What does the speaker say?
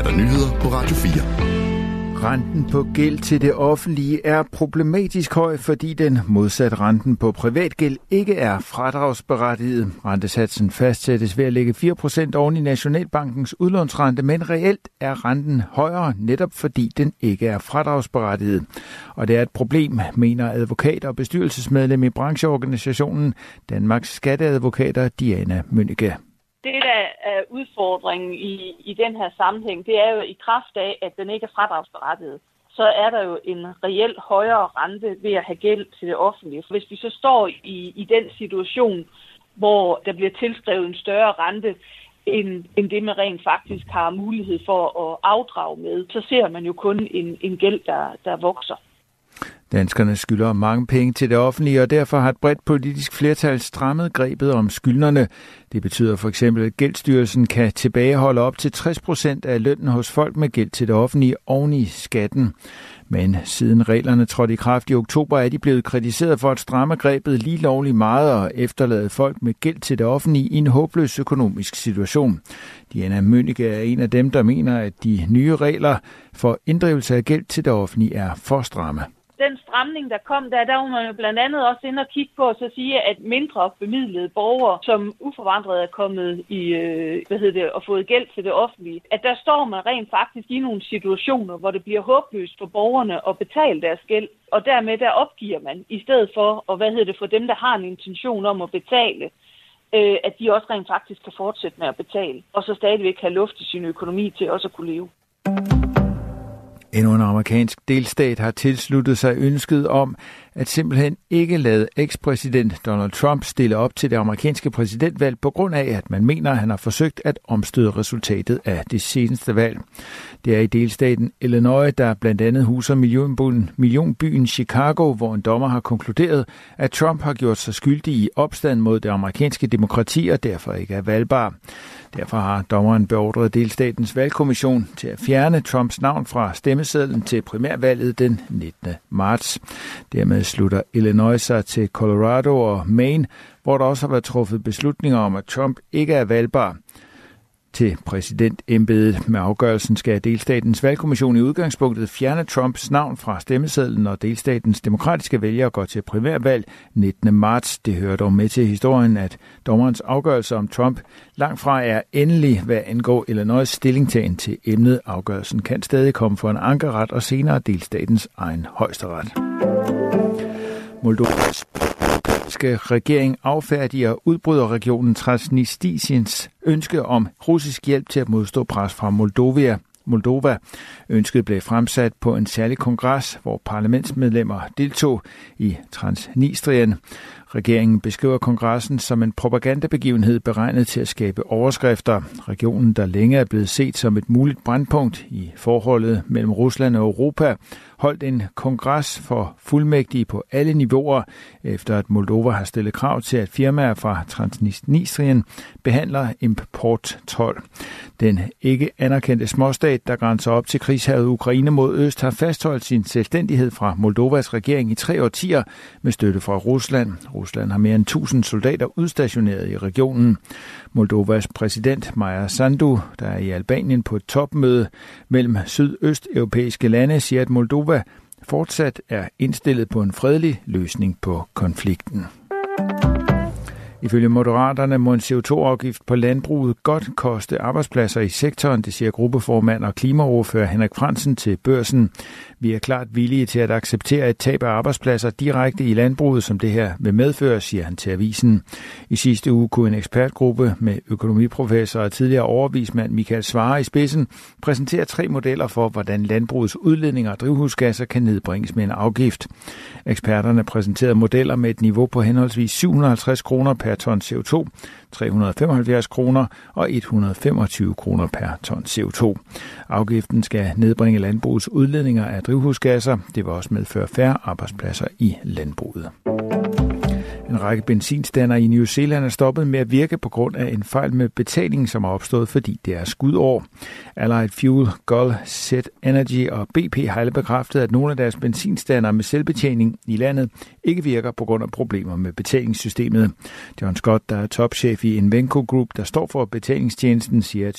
er der nyheder på Radio 4. Renten på gæld til det offentlige er problematisk høj, fordi den modsat renten på privatgæld ikke er fradragsberettiget. Rentesatsen fastsættes ved at lægge 4% oven i Nationalbankens udlånsrente, men reelt er renten højere netop fordi den ikke er fradragsberettiget. Og det er et problem, mener advokat og bestyrelsesmedlem i brancheorganisationen Danmarks Skatteadvokater Diana Mønneke. Det, der er udfordringen i, i den her sammenhæng, det er jo i kraft af, at den ikke er fradragsberettiget. Så er der jo en reelt højere rente ved at have gæld til det offentlige. For hvis vi så står i, i den situation, hvor der bliver tilskrevet en større rente, end, end det man rent faktisk har mulighed for at afdrage med, så ser man jo kun en, en gæld, der, der vokser. Danskerne skylder mange penge til det offentlige, og derfor har et bredt politisk flertal strammet grebet om skyldnerne. Det betyder for eksempel, at Gældstyrelsen kan tilbageholde op til 60 procent af lønnen hos folk med gæld til det offentlige oven i skatten. Men siden reglerne trådte i kraft i oktober, er de blevet kritiseret for at stramme grebet lige lovligt meget og efterlade folk med gæld til det offentlige i en håbløs økonomisk situation. Diana Mønneke er en af dem, der mener, at de nye regler for inddrivelse af gæld til det offentlige er for stramme den stramning, der kom der, der var man jo blandt andet også inde og kigge på og så sige, at mindre bemidlede borgere, som uforvandret er kommet i, øh, hvad hedder det, og fået gæld til det offentlige, at der står man rent faktisk i nogle situationer, hvor det bliver håbløst for borgerne at betale deres gæld. Og dermed der opgiver man, i stedet for, og hvad hedder det, for dem, der har en intention om at betale, øh, at de også rent faktisk kan fortsætte med at betale, og så stadigvæk have luft i sin økonomi til også at kunne leve. Endnu en amerikansk delstat har tilsluttet sig ønsket om at simpelthen ikke lade ekspræsident Donald Trump stille op til det amerikanske præsidentvalg på grund af, at man mener, at han har forsøgt at omstøde resultatet af det seneste valg. Det er i delstaten Illinois, der blandt andet huser millionbyen, millionbyen Chicago, hvor en dommer har konkluderet, at Trump har gjort sig skyldig i opstand mod det amerikanske demokrati og derfor ikke er valgbar. Derfor har dommeren beordret delstatens valgkommission til at fjerne Trumps navn fra stemmesedlen til primærvalget den 19. marts. Dermed slutter Illinois sig til Colorado og Maine, hvor der også har været truffet beslutninger om, at Trump ikke er valgbar til præsidentembedet. Med afgørelsen skal delstatens valgkommission i udgangspunktet fjerne Trumps navn fra stemmesedlen, og delstatens demokratiske vælgere går til primærvalg 19. marts. Det hører dog med til historien, at dommerens afgørelse om Trump langt fra er endelig, hvad angår Illinois stillingtagen til emnet. Afgørelsen kan stadig komme for en ankeret og senere delstatens egen højesteret. Moldovas ukrainske regering affærdiger udbryderregionen Transnistiens ønske om russisk hjælp til at modstå pres fra Moldovia. Moldova. Ønsket blev fremsat på en særlig kongres, hvor parlamentsmedlemmer deltog i Transnistrien. Regeringen beskriver kongressen som en propagandabegivenhed beregnet til at skabe overskrifter. Regionen, der længe er blevet set som et muligt brandpunkt i forholdet mellem Rusland og Europa, holdt en kongres for fuldmægtige på alle niveauer, efter at Moldova har stillet krav til, at firmaer fra Transnistrien behandler importtold. Den ikke anerkendte småstat, der grænser op til krigshavet Ukraine mod øst, har fastholdt sin selvstændighed fra Moldovas regering i tre årtier med støtte fra Rusland. Rusland har mere end 1000 soldater udstationeret i regionen. Moldovas præsident Maja Sandu, der er i Albanien på et topmøde mellem sydøsteuropæiske lande, siger, at Moldova fortsat er indstillet på en fredelig løsning på konflikten. Ifølge Moderaterne må en CO2-afgift på landbruget godt koste arbejdspladser i sektoren, det siger gruppeformand og klimaordfører Henrik Fransen til børsen. Vi er klart villige til at acceptere et tab af arbejdspladser direkte i landbruget, som det her vil medføre, siger han til avisen. I sidste uge kunne en ekspertgruppe med økonomiprofessor og tidligere overvismand Michael Svare i spidsen præsentere tre modeller for, hvordan landbrugets udledninger af drivhusgasser kan nedbringes med en afgift. Eksperterne præsenterede modeller med et niveau på henholdsvis 750 kroner per per ton CO2, 375 kroner og 125 kroner per ton CO2. Afgiften skal nedbringe landbrugets udledninger af drivhusgasser. Det vil også medføre færre arbejdspladser i landbruget. En række benzinstander i New Zealand er stoppet med at virke på grund af en fejl med betalingen, som er opstået, fordi det er skudår. Allied Fuel, Gull, Set Energy og BP har alle bekræftet, at nogle af deres benzinstander med selvbetjening i landet ikke virker på grund af problemer med betalingssystemet. John Scott, der er topchef i Invenco Group, der står for betalingstjenesten, siger, at